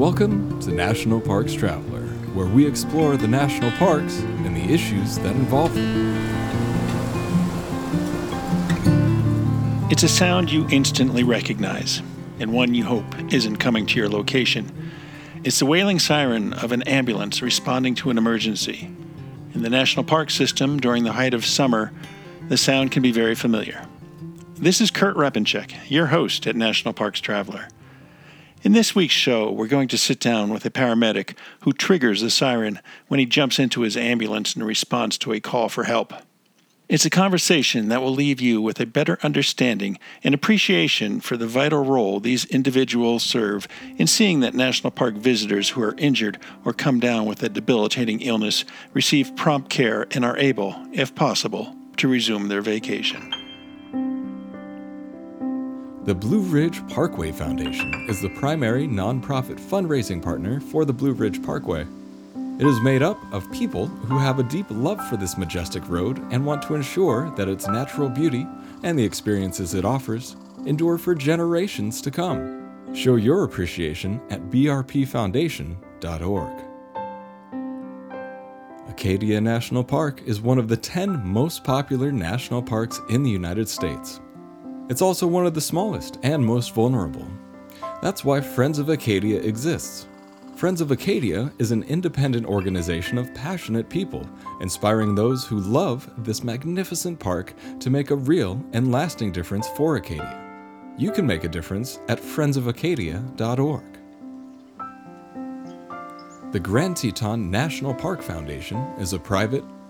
Welcome to National Parks Traveler, where we explore the national parks and the issues that involve them. It's a sound you instantly recognize, and one you hope isn't coming to your location. It's the wailing siren of an ambulance responding to an emergency. In the national park system during the height of summer, the sound can be very familiar. This is Kurt Repanshek, your host at National Parks Traveler. In this week's show, we're going to sit down with a paramedic who triggers the siren when he jumps into his ambulance in response to a call for help. It's a conversation that will leave you with a better understanding and appreciation for the vital role these individuals serve in seeing that national park visitors who are injured or come down with a debilitating illness receive prompt care and are able, if possible, to resume their vacation. The Blue Ridge Parkway Foundation is the primary nonprofit fundraising partner for the Blue Ridge Parkway. It is made up of people who have a deep love for this majestic road and want to ensure that its natural beauty and the experiences it offers endure for generations to come. Show your appreciation at brpfoundation.org. Acadia National Park is one of the 10 most popular national parks in the United States. It's also one of the smallest and most vulnerable. That's why Friends of Acadia exists. Friends of Acadia is an independent organization of passionate people, inspiring those who love this magnificent park to make a real and lasting difference for Acadia. You can make a difference at friendsofacadia.org. The Grand Teton National Park Foundation is a private,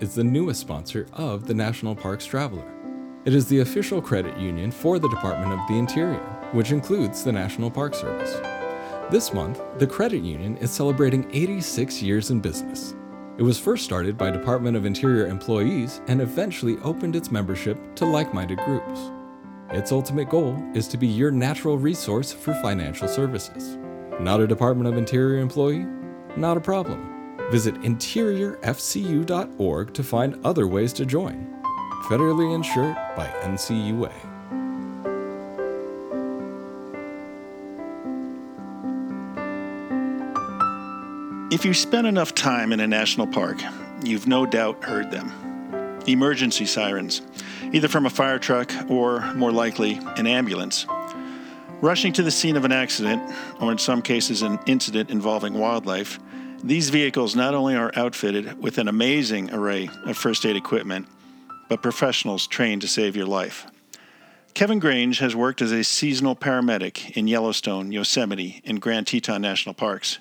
is the newest sponsor of the National Parks Traveler. It is the official credit union for the Department of the Interior, which includes the National Park Service. This month, the credit union is celebrating 86 years in business. It was first started by Department of Interior employees and eventually opened its membership to like minded groups. Its ultimate goal is to be your natural resource for financial services. Not a Department of Interior employee? Not a problem. Visit interiorfcu.org to find other ways to join. Federally insured by NCUA. If you spend enough time in a national park, you've no doubt heard them. Emergency sirens, either from a fire truck or, more likely, an ambulance. Rushing to the scene of an accident, or in some cases, an incident involving wildlife, these vehicles not only are outfitted with an amazing array of first aid equipment, but professionals trained to save your life. Kevin Grange has worked as a seasonal paramedic in Yellowstone, Yosemite, and Grand Teton National Parks.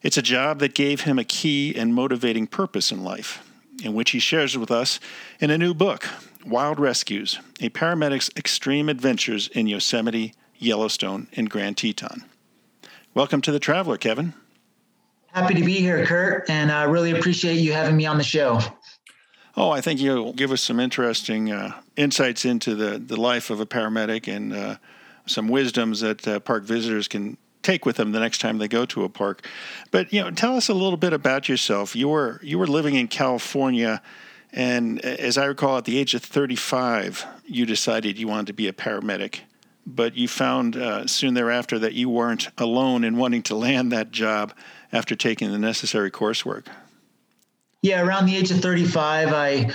It's a job that gave him a key and motivating purpose in life, in which he shares with us in a new book, Wild Rescues A Paramedic's Extreme Adventures in Yosemite, Yellowstone, and Grand Teton. Welcome to the Traveler, Kevin. Happy to be here, Kurt, and I uh, really appreciate you having me on the show. Oh, I think you'll give us some interesting uh, insights into the, the life of a paramedic and uh, some wisdoms that uh, park visitors can take with them the next time they go to a park. But you know, tell us a little bit about yourself. You were you were living in California, and as I recall, at the age of 35, you decided you wanted to be a paramedic. But you found uh, soon thereafter that you weren't alone in wanting to land that job after taking the necessary coursework. Yeah, around the age of 35, I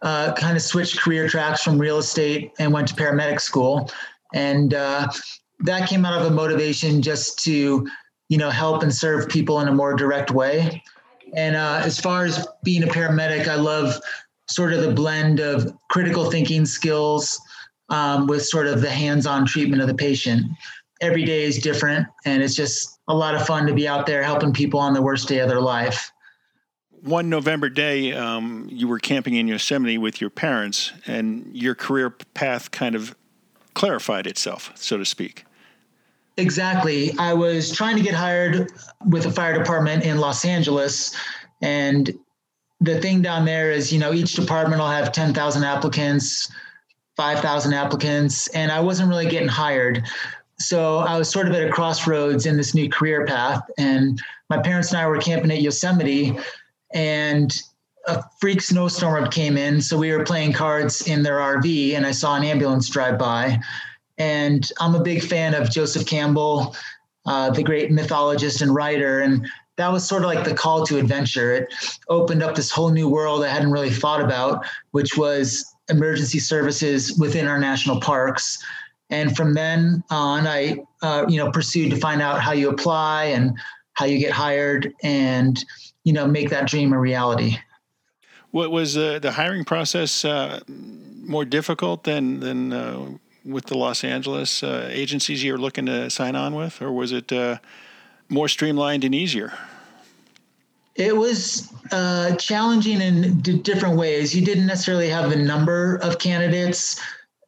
uh, kind of switched career tracks from real estate and went to paramedic school. And uh, that came out of a motivation just to, you know, help and serve people in a more direct way. And uh, as far as being a paramedic, I love sort of the blend of critical thinking skills um, with sort of the hands-on treatment of the patient. Every day is different, and it's just a lot of fun to be out there helping people on the worst day of their life. One November day, um, you were camping in Yosemite with your parents, and your career path kind of clarified itself, so to speak. Exactly. I was trying to get hired with a fire department in Los Angeles. And the thing down there is, you know, each department will have 10,000 applicants, 5,000 applicants, and I wasn't really getting hired. So I was sort of at a crossroads in this new career path. And my parents and I were camping at Yosemite, and a freak snowstorm came in. So we were playing cards in their RV, and I saw an ambulance drive by. And I'm a big fan of Joseph Campbell, uh, the great mythologist and writer. And that was sort of like the call to adventure. It opened up this whole new world I hadn't really thought about, which was emergency services within our national parks. And from then on, I, uh, you know, pursued to find out how you apply and how you get hired, and you know, make that dream a reality. What was uh, the hiring process uh, more difficult than than uh, with the Los Angeles uh, agencies you're looking to sign on with, or was it uh, more streamlined and easier? It was uh, challenging in d- different ways. You didn't necessarily have the number of candidates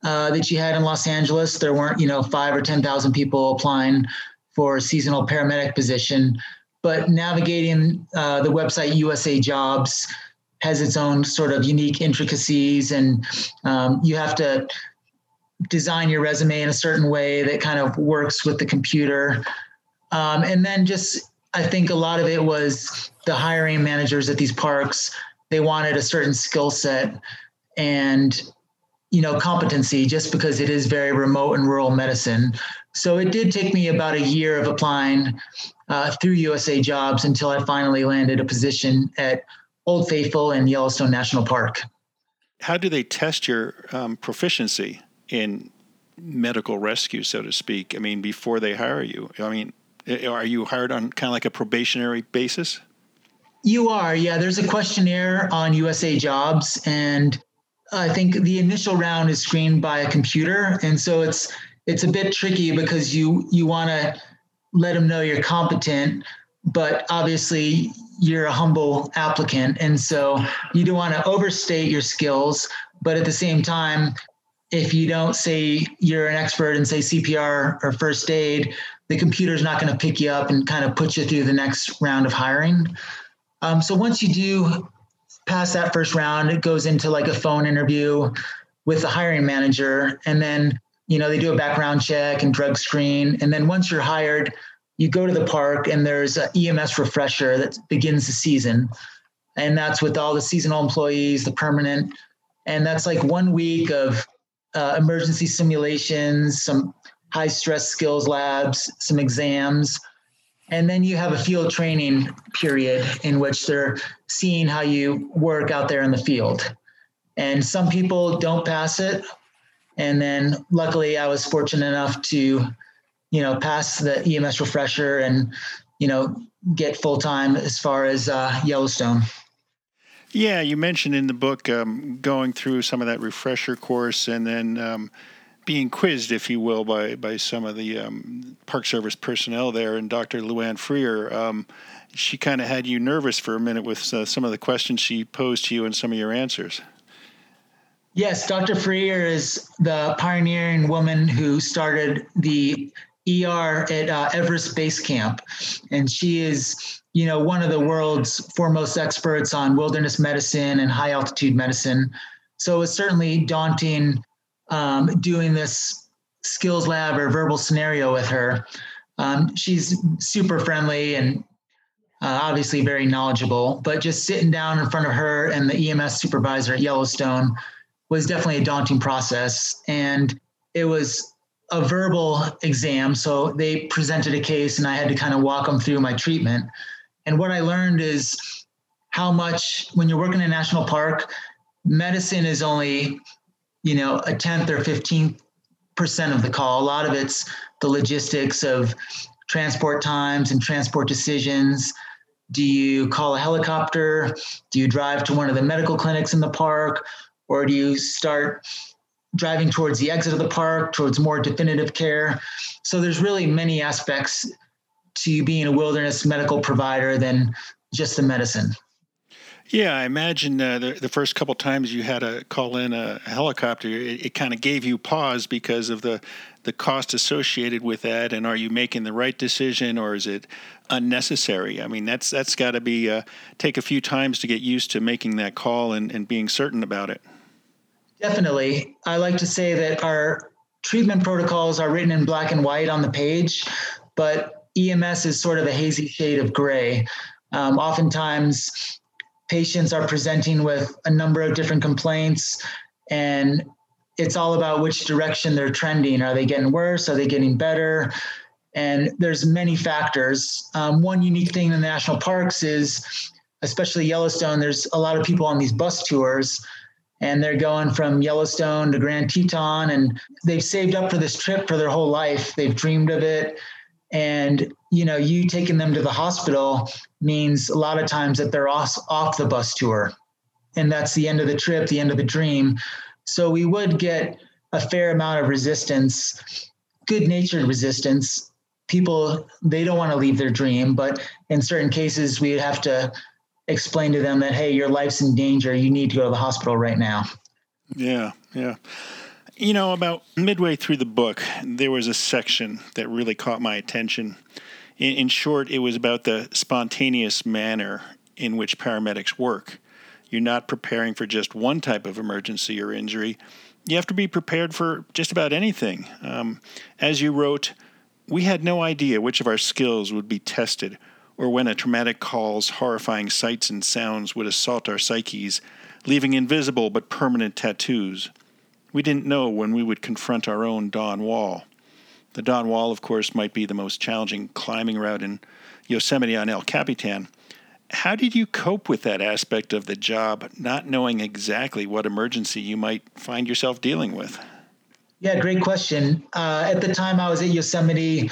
uh, that you had in Los Angeles. There weren't, you know, five or ten thousand people applying for a seasonal paramedic position. But navigating uh, the website USA Jobs has its own sort of unique intricacies, and um, you have to design your resume in a certain way that kind of works with the computer. Um, and then just, I think a lot of it was the hiring managers at these parks, they wanted a certain skill set and, you know, competency just because it is very remote and rural medicine. So it did take me about a year of applying uh, through USA Jobs until I finally landed a position at Old Faithful and Yellowstone National Park. How do they test your um, proficiency? in medical rescue, so to speak? I mean, before they hire you, I mean, are you hired on kind of like a probationary basis? You are, yeah. There's a questionnaire on USA Jobs, and I think the initial round is screened by a computer, and so it's it's a bit tricky because you you want to let them know you're competent, but obviously you're a humble applicant, and so you don't want to overstate your skills, but at the same time if you don't say you're an expert in say CPR or first aid, the computer's not going to pick you up and kind of put you through the next round of hiring. Um, so once you do pass that first round, it goes into like a phone interview with the hiring manager, and then you know they do a background check and drug screen, and then once you're hired, you go to the park and there's an EMS refresher that begins the season, and that's with all the seasonal employees, the permanent, and that's like one week of uh, emergency simulations, some high stress skills labs, some exams. And then you have a field training period in which they're seeing how you work out there in the field. And some people don't pass it. And then luckily I was fortunate enough to, you know, pass the EMS refresher and, you know, get full time as far as uh, Yellowstone. Yeah, you mentioned in the book um, going through some of that refresher course and then um, being quizzed, if you will, by by some of the um, Park Service personnel there. And Dr. Luanne Freer, um, she kind of had you nervous for a minute with uh, some of the questions she posed to you and some of your answers. Yes, Dr. Freer is the pioneering woman who started the ER at uh, Everest Base Camp, and she is you know, one of the world's foremost experts on wilderness medicine and high altitude medicine. So it's certainly daunting um, doing this skills lab or verbal scenario with her. Um, she's super friendly and uh, obviously very knowledgeable, but just sitting down in front of her and the EMS supervisor at Yellowstone was definitely a daunting process. And it was a verbal exam. So they presented a case and I had to kind of walk them through my treatment. And what I learned is how much when you're working in a national park, medicine is only, you know, a tenth or 15 percent of the call. A lot of it's the logistics of transport times and transport decisions. Do you call a helicopter? Do you drive to one of the medical clinics in the park? Or do you start driving towards the exit of the park, towards more definitive care? So there's really many aspects to being a wilderness medical provider than just the medicine. Yeah, I imagine uh, the, the first couple times you had to call in a helicopter, it, it kind of gave you pause because of the the cost associated with that, and are you making the right decision or is it unnecessary? I mean, that's that's got to be uh, take a few times to get used to making that call and, and being certain about it. Definitely, I like to say that our treatment protocols are written in black and white on the page, but EMS is sort of a hazy shade of gray. Um, oftentimes, patients are presenting with a number of different complaints, and it's all about which direction they're trending. Are they getting worse? Are they getting better? And there's many factors. Um, one unique thing in the national parks is, especially Yellowstone, there's a lot of people on these bus tours and they're going from Yellowstone to Grand Teton and they've saved up for this trip for their whole life. They've dreamed of it. And you know, you taking them to the hospital means a lot of times that they're off, off the bus tour. And that's the end of the trip, the end of the dream. So we would get a fair amount of resistance, good natured resistance. People, they don't want to leave their dream, but in certain cases, we'd have to explain to them that, hey, your life's in danger. You need to go to the hospital right now. Yeah, yeah. You know, about midway through the book, there was a section that really caught my attention. In, in short, it was about the spontaneous manner in which paramedics work. You're not preparing for just one type of emergency or injury. You have to be prepared for just about anything. Um, as you wrote, we had no idea which of our skills would be tested or when a traumatic call's horrifying sights and sounds would assault our psyches, leaving invisible but permanent tattoos. We didn't know when we would confront our own dawn wall. The dawn wall, of course, might be the most challenging climbing route in Yosemite on El Capitan, how did you cope with that aspect of the job, not knowing exactly what emergency you might find yourself dealing with? Yeah, great question. Uh, at the time I was at Yosemite,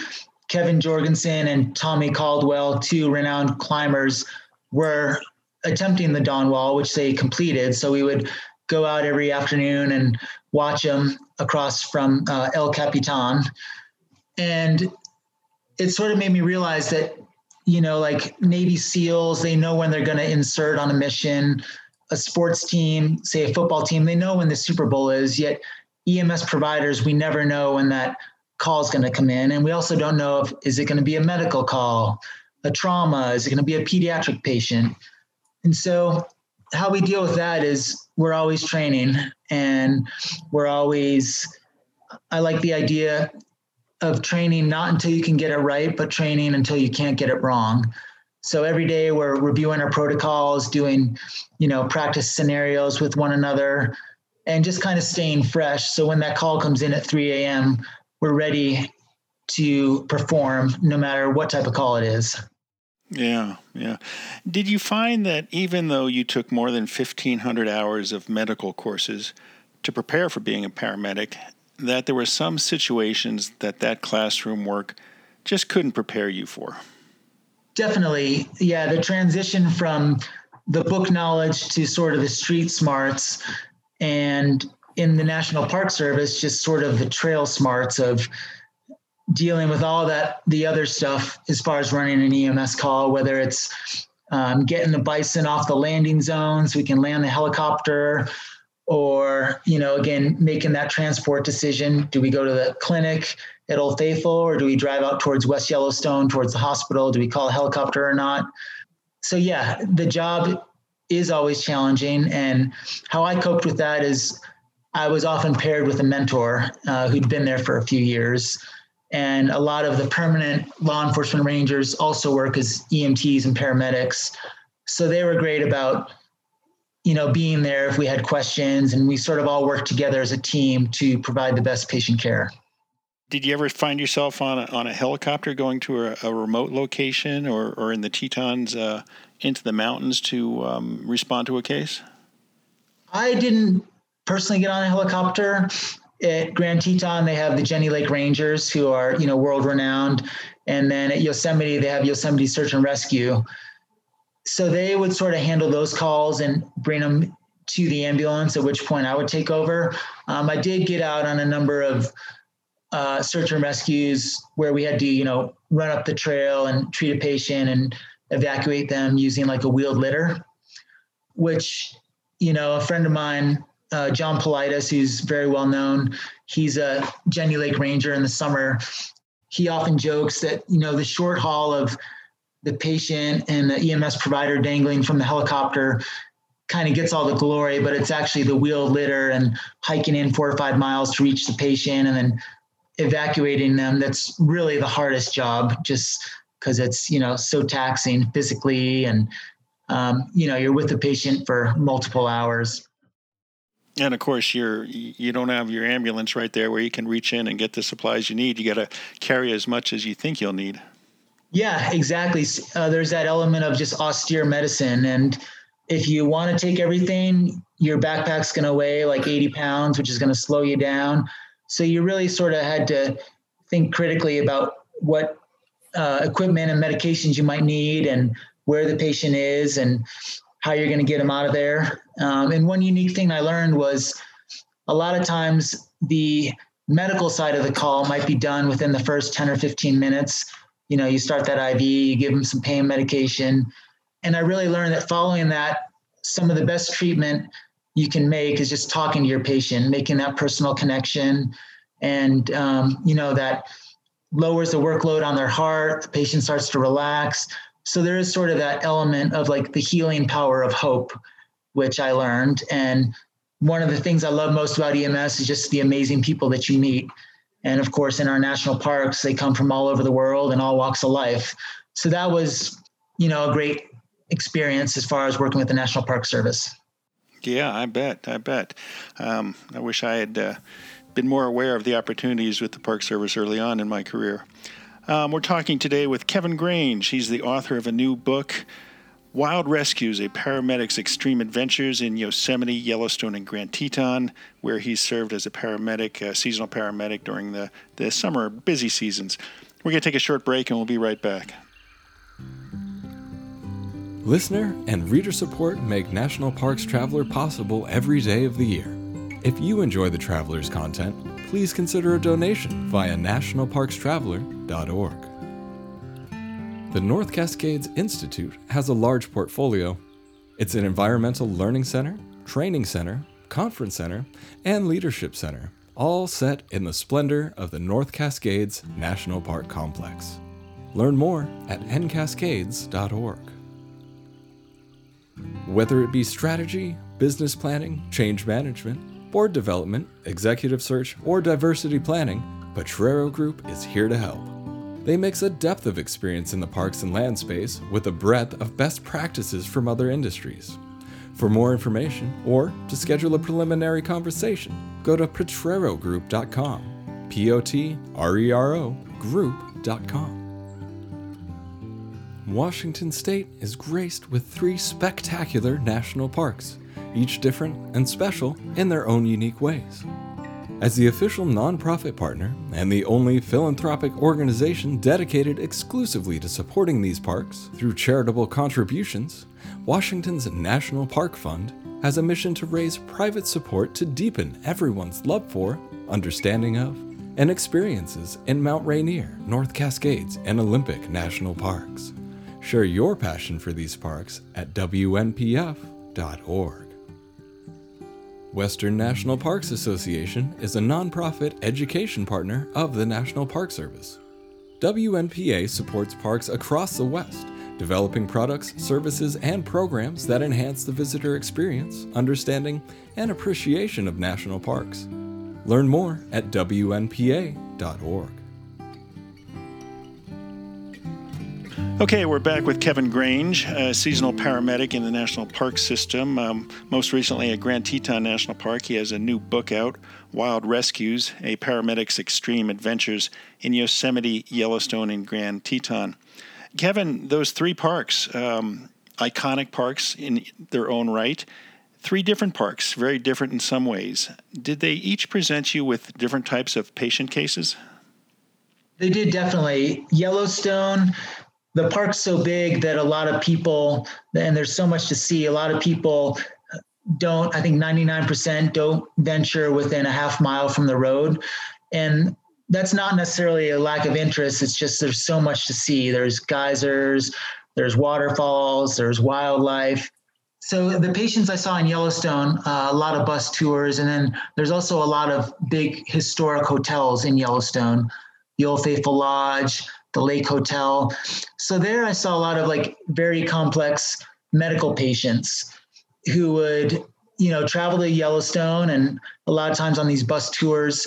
Kevin Jorgeson and Tommy Caldwell, two renowned climbers, were attempting the Dawn Wall, which they completed. So we would go out every afternoon and watch them across from uh, El Capitan. And it sort of made me realize that you know, like Navy SEALs, they know when they're going to insert on a mission. A sports team, say a football team, they know when the Super Bowl is. Yet EMS providers, we never know when that call is going to come in, and we also don't know if is it going to be a medical call, a trauma, is it going to be a pediatric patient, and so how we deal with that is we're always training and we're always i like the idea of training not until you can get it right, but training until you can't get it wrong. So every day we're reviewing our protocols, doing, you know, practice scenarios with one another, and just kind of staying fresh. So when that call comes in at 3 a.m., we're ready to perform no matter what type of call it is. Yeah, yeah. Did you find that even though you took more than 1,500 hours of medical courses to prepare for being a paramedic, that there were some situations that that classroom work just couldn't prepare you for. Definitely. Yeah, the transition from the book knowledge to sort of the street smarts and in the National Park Service, just sort of the trail smarts of dealing with all that, the other stuff as far as running an EMS call, whether it's um, getting the bison off the landing zone so we can land the helicopter, or you know again making that transport decision. Do we go to the clinic at old faithful or do we drive out towards west yellowstone towards the hospital? Do we call a helicopter or not? So yeah the job is always challenging. And how i coped with that is i was often paired with a mentor uh, who'd been there for a few years and a lot of the permanent law enforcement rangers also work as emts and paramedics so they were great about you know, being there if we had questions, and we sort of all worked together as a team to provide the best patient care. Did you ever find yourself on a, on a helicopter going to a, a remote location or, or in the Tetons uh, into the mountains to um, respond to a case? I didn't personally get on a helicopter. At Grand Teton, they have the Jenny Lake Rangers, who are you know world renowned, and then at Yosemite, they have Yosemite Search and Rescue so they would sort of handle those calls and bring them to the ambulance, at which point I would take over. Um, I did get out on a number of uh, search and rescues where we had to, you know, run up the trail and treat a patient and evacuate them using like a wheeled litter. which, you know, a friend of mine, uh, John Politis, who's very well known, he's a Jenny Lake Ranger in the summer. He often jokes that, you know, the short haul of the patient and the EMS provider dangling from the helicopter kind of gets all the glory, but it's actually the wheeled litter and hiking in four or five miles to reach the patient and then evacuating them. That's really the hardest job, just because it's you know so taxing physically and um, you know you're with the patient for multiple hours. And of course, you're you don't have your ambulance right there where you can reach in and get the supplies you need. You got to carry as much as you think you'll need. Yeah, exactly. Uh, there's that element of just austere medicine, and if you want to take everything, your backpack's going to weigh like 80 pounds, which is going to slow you down. So you really sort of had to think critically about what uh, equipment and medications you might need and where the patient is and how you're going to get them out of there. Um, and one unique thing I learned was a lot of times the medical side of the call might be done within the first 10 or 15 minutes. You know, you start that IV, you give them some pain medication. And I really learned that following that, some of the best treatment you can make is just talking to your patient, making that personal connection, and um, you know that lowers the workload on their heart. The patient starts to relax. So there is sort of that element of like the healing power of hope, which I learned. And one of the things I love most about EMS is just the amazing people that you meet. And of course, in our national parks, they come from all over the world and all walks of life. So that was, you know, a great experience as far as working with the National Park Service. Yeah, I bet. I bet. Um, I wish I had uh, been more aware of the opportunities with the Park Service early on in my career. Um, we're talking today with Kevin Grange. He's the author of a new book, Wild Rescues A Paramedic's Extreme Adventures in Yosemite, Yellowstone, and Grand Teton, where he served as a paramedic, a seasonal paramedic during the, the summer busy seasons. We're going to take a short break and we'll be right back. Listener and reader support make National Parks Traveler possible every day of the year. If you enjoy the Traveler's content, please consider a donation via nationalparkstraveler.org. The North Cascades Institute has a large portfolio. It's an environmental learning center, training center, conference center, and leadership center, all set in the splendor of the North Cascades National Park Complex. Learn more at ncascades.org. Whether it be strategy, business planning, change management, board development, executive search, or diversity planning, Potrero Group is here to help. They mix a depth of experience in the parks and land space with a breadth of best practices from other industries. For more information or to schedule a preliminary conversation, go to potrerogroup.com. P O T R E R O group.com. Washington State is graced with three spectacular national parks, each different and special in their own unique ways. As the official nonprofit partner and the only philanthropic organization dedicated exclusively to supporting these parks through charitable contributions, Washington's National Park Fund has a mission to raise private support to deepen everyone's love for, understanding of, and experiences in Mount Rainier, North Cascades, and Olympic National Parks. Share your passion for these parks at WNPF.org. Western National Parks Association is a nonprofit education partner of the National Park Service. WNPA supports parks across the West, developing products, services, and programs that enhance the visitor experience, understanding, and appreciation of national parks. Learn more at WNPA.org. Okay, we're back with Kevin Grange, a seasonal paramedic in the National Park System. Um, most recently at Grand Teton National Park, he has a new book out, Wild Rescues A Paramedic's Extreme Adventures in Yosemite, Yellowstone, and Grand Teton. Kevin, those three parks, um, iconic parks in their own right, three different parks, very different in some ways. Did they each present you with different types of patient cases? They did definitely. Yellowstone the park's so big that a lot of people, and there's so much to see, a lot of people don't, I think 99% don't venture within a half mile from the road. And that's not necessarily a lack of interest. It's just there's so much to see. There's geysers, there's waterfalls, there's wildlife. So the patients I saw in Yellowstone, uh, a lot of bus tours, and then there's also a lot of big historic hotels in Yellowstone, the Old Faithful Lodge, the Lake Hotel. So there I saw a lot of like very complex medical patients who would, you know, travel to Yellowstone and a lot of times on these bus tours,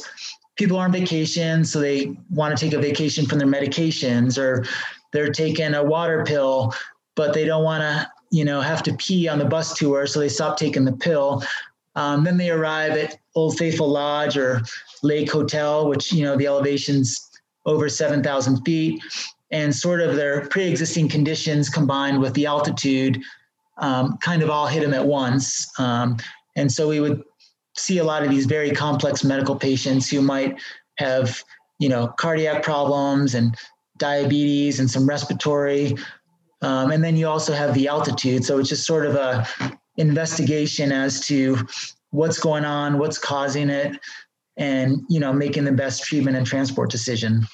people are on vacation, so they want to take a vacation from their medications or they're taking a water pill, but they don't want to you know, have to pee on the bus tour, so they stop taking the pill. Um, then they arrive at Old Faithful Lodge or Lake Hotel, which you know the elevation's over seven thousand feet, and sort of their pre-existing conditions combined with the altitude, um, kind of all hit them at once. Um, and so we would see a lot of these very complex medical patients who might have, you know, cardiac problems and diabetes and some respiratory um, and then you also have the altitude. So it's just sort of a investigation as to what's going on, what's causing it, and you know, making the best treatment and transport decision.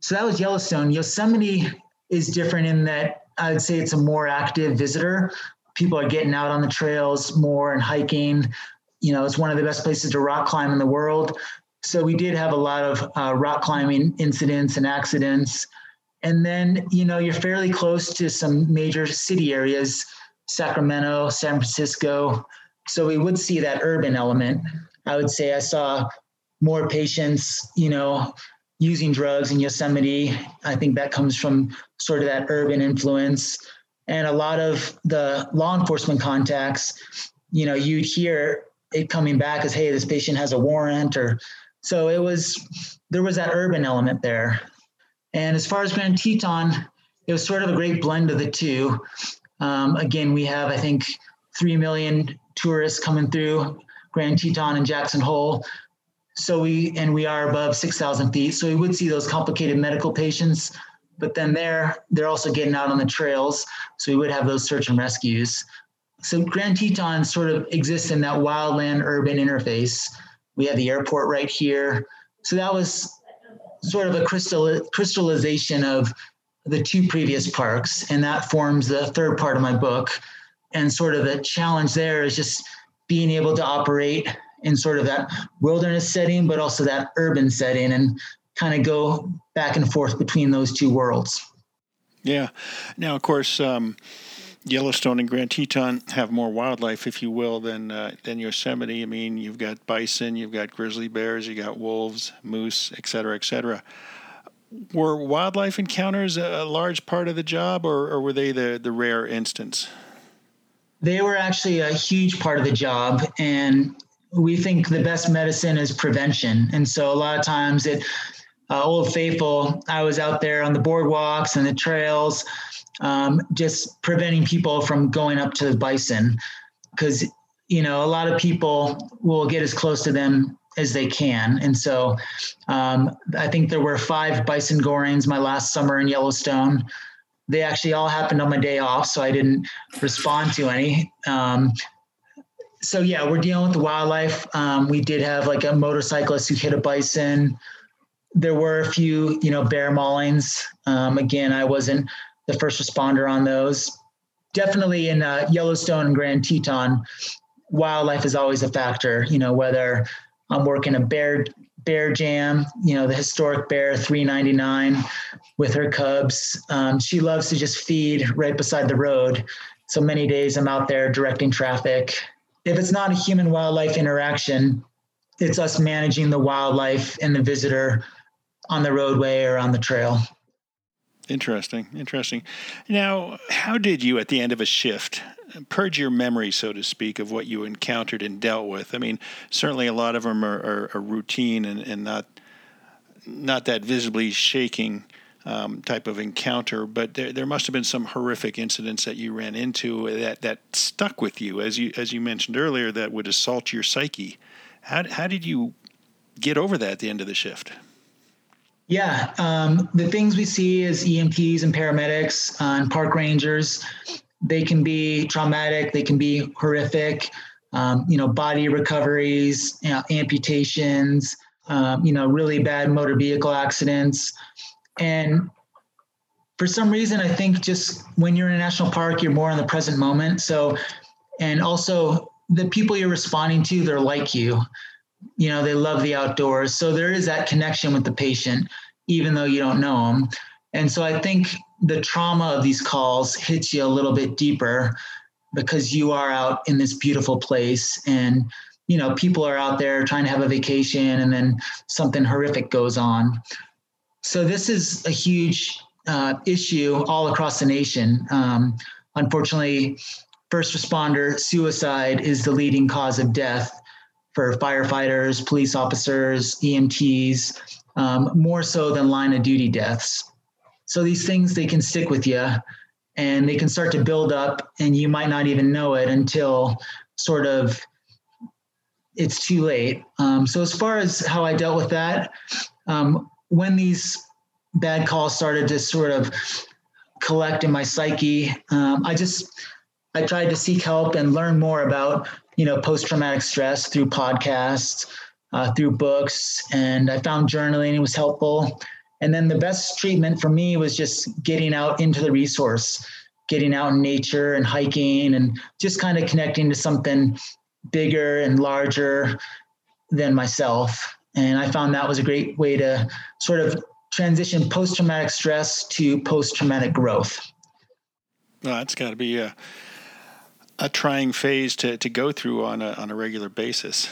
So that was Yellowstone. Yosemite is different in that I would say it's a more active visitor. People are getting out on the trails more and hiking. You know, it's one of the best places to rock climb in the world. So we did have a lot of uh, rock climbing incidents and accidents. And then, you know, you're fairly close to some major city areas, Sacramento, San Francisco. So we would see that urban element. I would say I saw more patients, you know, using drugs in Yosemite. I think that comes from sort of that urban influence. And a lot of the law enforcement contacts, you know, you'd hear it coming back as, hey, this patient has a warrant or so it was there was that urban element there. And as far as Grand Teton, it was sort of a great blend of the two. Um, again, we have, I think, 3 million tourists coming through Grand Teton and Jackson Hole. So we, and we are above 6,000 feet. So we would see those complicated medical patients, but then there, they're also getting out on the trails. So we would have those search and rescues. So Grand Teton sort of exists in that wildland urban interface. We have the airport right here. So that was sort of a crystal, crystallization of the two previous parks, and that forms the third part of my book. And sort of the challenge there is just being able to operate in sort of that wilderness setting, but also that urban setting, and kind of go back and forth between those two worlds. Yeah. Now, of course, um, Yellowstone and Grand Teton have more wildlife, if you will, than uh, than Yosemite. I mean, you've got bison, you've got grizzly bears, you got wolves, moose, et cetera, et cetera. Were wildlife encounters a large part of the job, or, or were they the, the rare instance? They were actually a huge part of the job, and we think the best medicine is prevention. And so a lot of times it, uh, Old Faithful, I was out there on the boardwalks and the trails um, just preventing people from going up to the bison. Because you know a lot of people will get as close to them as they can. And so um, i think there were five bison gorings my last summer in yellowstone. They actually all happened on my day off so i didn't respond to any. Um, so yeah we're dealing with the wildlife um, we did have like a motorcyclist who hit a bison there were a few you know bear maulings um, again i wasn't the first responder on those. Definitely in uh, Yellowstone and Grand Teton, wildlife is always a factor. You know, whether I'm working a bear bear jam, you know, the historic bear 399 with her cubs. Um, she loves to just feed right beside the road. So many days I'm out there directing traffic. If it's not a human wildlife interaction, it's us managing the wildlife and the visitor on the roadway or on the trail. Interesting, interesting. Now, how did you, at the end of a shift, purge your memory, so to speak, of what you encountered and dealt with? I mean, certainly a lot of them are, are, are routine and, and not not that visibly shaking um, type of encounter, but there, there must have been some horrific incidents that you ran into that, that stuck with you, as you as you mentioned earlier, that would assault your psyche. How, how did you get over that at the end of the shift? Yeah, um, the things we see as EMTs and paramedics uh, and park rangers, they can be traumatic, they can be horrific. Um, you know, body recoveries, you know, amputations, um, you know, really bad motor vehicle accidents, and for some reason, I think just when you're in a national park, you're more in the present moment. So and also the people you're responding to, they're like you. You know, they love the outdoors. So there is that connection with the patient, even though you don't know them. And so I think the trauma of these calls hits you a little bit deeper because you are out in this beautiful place and you know people are out there trying to have a vacation and then something horrific goes on so this is a huge uh, issue all across the nation. Um, unfortunately first responder suicide is the leading cause of death for firefighters police officers emts um, more so than line of duty deaths. So these things they can stick with you and they can start to build up and you might not even know it until sort of it's too late. Um, so as far as how i dealt with that um, when these bad calls started to sort of collect in my psyche um, i just i tried to seek help and learn more about you know post-traumatic stress through podcasts uh, through books and i found journaling was helpful and then the best treatment for me was just getting out into the resource, getting out in nature and hiking and just kind of connecting to something bigger and larger than myself. And I found that was a great way to sort of transition post traumatic stress to post traumatic growth. Well, that's got to be a, a trying phase to, to go through on a, on a regular basis.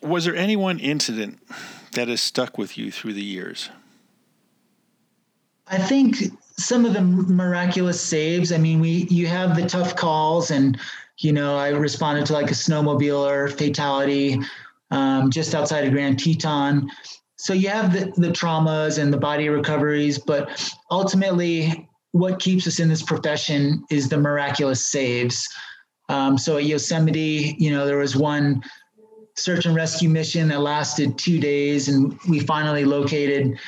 Was there any one incident that has stuck with you through the years? I think some of the miraculous saves. I mean, we you have the tough calls, and you know, I responded to like a snowmobiler fatality um, just outside of Grand Teton. So you have the, the traumas and the body recoveries, but ultimately, what keeps us in this profession is the miraculous saves. Um, so at Yosemite, you know, there was one search and rescue mission that lasted two days, and we finally located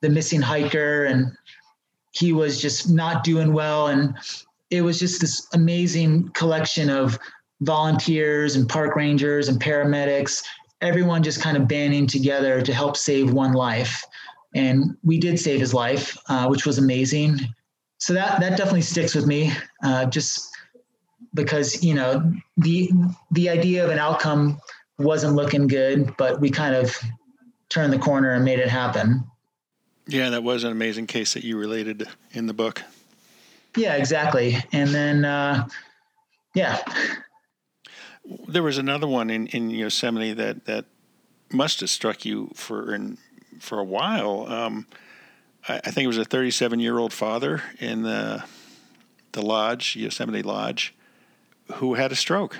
the missing hiker and he was just not doing well. And it was just this amazing collection of volunteers and park rangers and paramedics, everyone just kind of banding together to help save one life. And we did save his life, uh, which was amazing. So that that definitely sticks with me, uh, just because you know the the idea of an outcome wasn't looking good, but we kind of turned the corner and made it happen. Yeah, that was an amazing case that you related in the book. Yeah, exactly. And then, uh, yeah. There was another one in, in Yosemite that, that must have struck you for in, for a while. Um, I, I, think it was a 37 year old father in the the lodge, Yosemite Lodge, who had a stroke.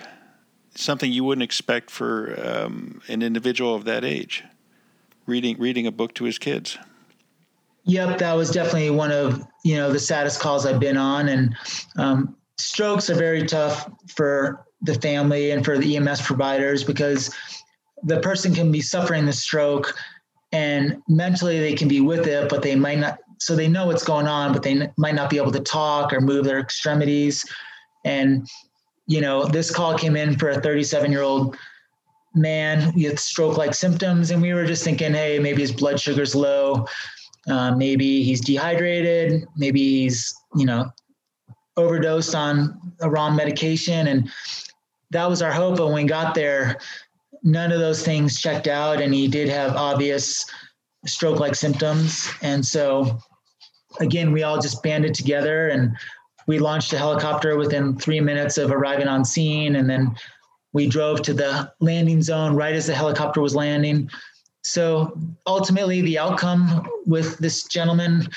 Something you wouldn't expect for um, an individual of that age. Reading reading a book to his kids. Yep, that was definitely one of you know the saddest calls I've been on, and um, strokes are very tough for the family and for the EMS providers because the person can be suffering the stroke, and mentally they can be with it, but they might not. So they know what's going on, but they might not be able to talk or move their extremities. And you know, this call came in for a 37 year old man with stroke-like symptoms, and we were just thinking, hey, maybe his blood sugar's low uh, maybe he's dehydrated. Maybe he's, you know, overdosed on a wrong medication. And that was our hope. But when we got there, none of those things checked out. And he did have obvious stroke like symptoms. And so, again, we all just banded together and we launched a helicopter within three minutes of arriving on scene. And then we drove to the landing zone right as the helicopter was landing so ultimately, the outcome with this gentleman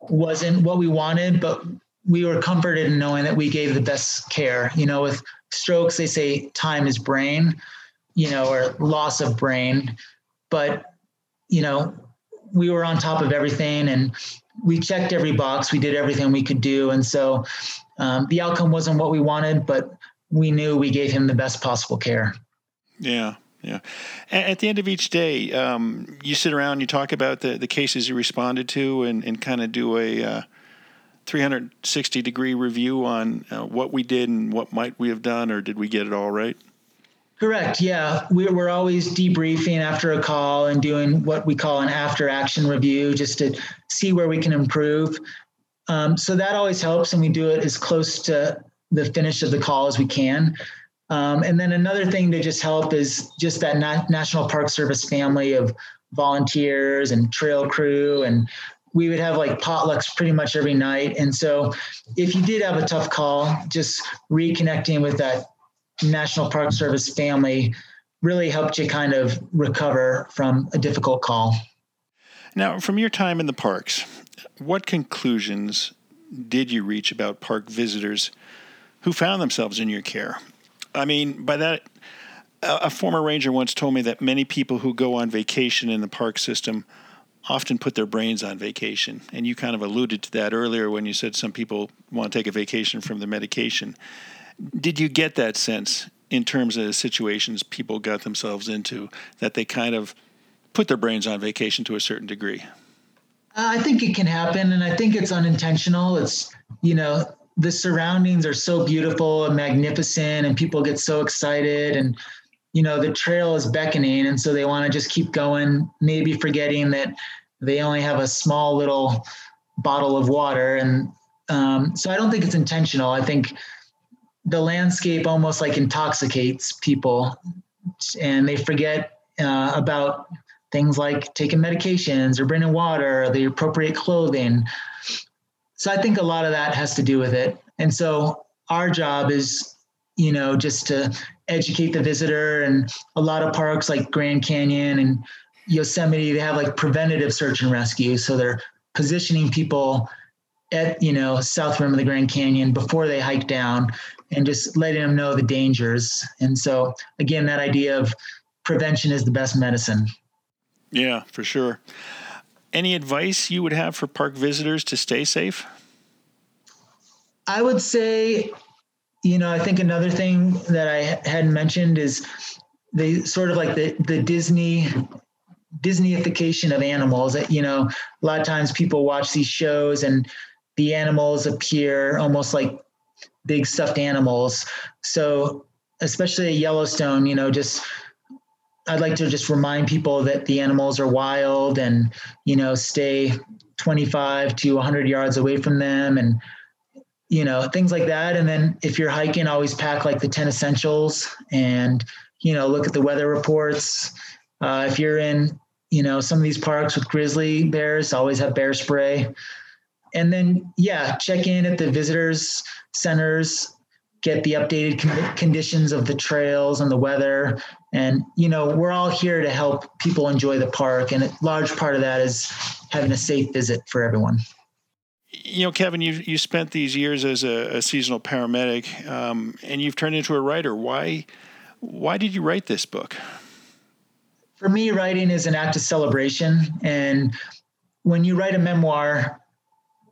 wasn't what we wanted, but we were comforted in knowing that we gave the best care. You know, with strokes, they say time is brain, you know, or loss of brain. But, you know, we were on top of everything and we checked every box. We did everything we could do. And so um, the outcome wasn't what we wanted, but we knew we gave him the best possible care. Yeah. Yeah. At the end of each day, um, you sit around, you talk about the, the cases you responded to, and, and kind of do a uh, 360 degree review on uh, what we did and what might we have done, or did we get it all right? Correct. Yeah. We're, we're always debriefing after a call and doing what we call an after action review just to see where we can improve. Um, so that always helps. And we do it as close to the finish of the call as we can. Um, and then another thing to just help is just that National Park Service family of volunteers and trail crew and we would have like potlucks pretty much every night. And so if you did have a tough call, just reconnecting with that National Park Service family really helped you kind of recover from a difficult call. Now, from your time in the parks, what conclusions did you reach about park visitors who found themselves in your care? I mean, by that, a former ranger once told me that many people who go on vacation in the park system often put their brains on vacation. And you kind of alluded to that earlier when you said some people want to take a vacation from the medication. Did you get that sense in terms of the situations people got themselves into that they kind of put their brains on vacation to a certain degree? Uh, I think it can happen, and I think it's unintentional. It's, you know, the surroundings are so beautiful and magnificent, and people get so excited, and, you know, the trail is beckoning. And so they want to just keep going, maybe forgetting that they only have a small little bottle of water. And um, so I don't think it's intentional. I think the landscape almost like intoxicates people and they forget uh, about things like taking medications or bringing water or the appropriate clothing. So I think a lot of that has to do with it. And so our job is, you know, just to educate the visitor and a lot of parks like Grand Canyon and Yosemite, they have like preventative search and rescue. So they're positioning people at, you know, south rim of the Grand Canyon before they hike down and just letting them know the dangers. And so again, that idea of prevention is the best medicine. Yeah, for sure. Any advice you would have for park visitors to stay safe? I would say, you know, I think another thing that I hadn't mentioned is the sort of like the the Disney Disneyification of animals. You know, a lot of times people watch these shows and the animals appear almost like big stuffed animals. So especially at Yellowstone, you know, just I'd like to just remind people that the animals are wild and, you know, stay 25 to 100 yards away from them and, you know, things like that. And then if you're hiking, always pack like the 10 essentials and, you know, look at the weather reports. Uh, if you're in, you know, some of these parks with grizzly bears, always have bear spray. And then, yeah, check in at the visitors centers get the updated con- conditions of the trails and the weather. And, you know, we're all here to help people enjoy the park. And a large part of that is having a safe visit for everyone. You know, Kevin, you you spent these years as a, a seasonal paramedic, um, and you've turned into a writer. Why, why did you write this book? For me, writing is an act of celebration, and when you write a memoir,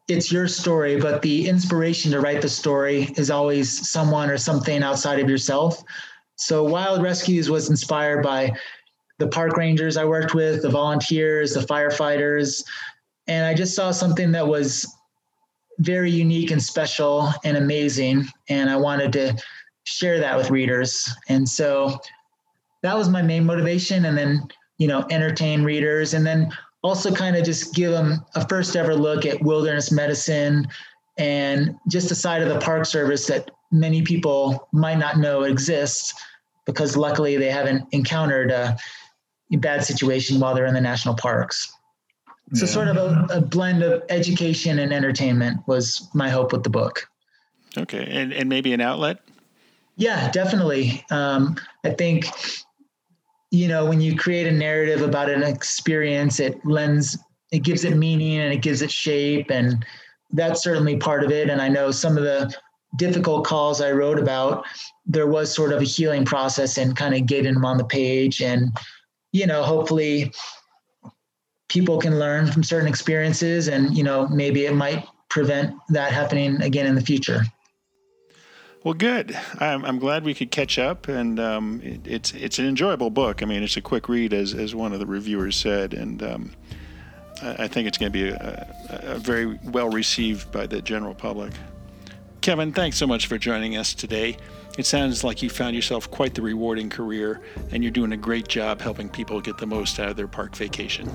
it's your story, but the inspiration to write the story is always someone or something outside of yourself. So Wild Rescues was inspired by the park rangers I worked with, the volunteers, the firefighters, and I just saw something that was very unique and special and amazing, and I wanted to share that with readers. And so that was my main motivation, and then you know entertain readers, and then also kind of just give them a first ever look at wilderness medicine and just a side of the Park Service that many people might not know exists because luckily they haven't encountered a, bad situation while they're in the national parks. So, yeah. sort of a, a, blend of education and entertainment was my hope with the book. Okay, and and maybe an outlet. Yeah, definitely. Um, I think you know, when you create a narrative about an experience, it lends, it gives it meaning and it gives it shape. And that's certainly part of it. And I know some of the difficult calls I wrote about, there was sort of a healing process and kind of getting them on the page. And, you know, hopefully people can learn from certain experiences and, you know, maybe it might prevent that happening again in the future. Well, good. I'm, I'm glad we could catch up, and um, it, it's it's an enjoyable book. I mean, it's a quick read, as as one of the reviewers said, and um, I, think it's going to be a, a, very well received by the general public. Kevin, thanks so much for joining us today. It sounds like you found yourself quite the rewarding career, and you're doing a great job helping people get the most out of their park vacation.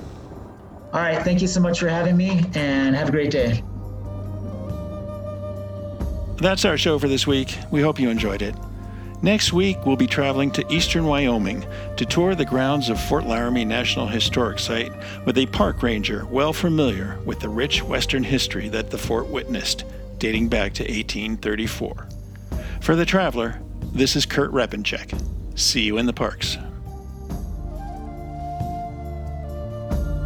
All right. Thank you so much for having me, and have a great day. That's our show for this week. We hope you enjoyed it. Next week, we'll be traveling to eastern Wyoming to tour the grounds of Fort Laramie National Historic Site with a park ranger well familiar with the rich Western history that the fort witnessed, dating back to 1834. For the traveler, this is Kurt Repanshek. See you in the parks.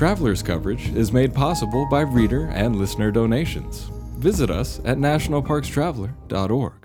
Travelers coverage is made possible by reader and listener donations. Visit us at nationalparkstraveler.org.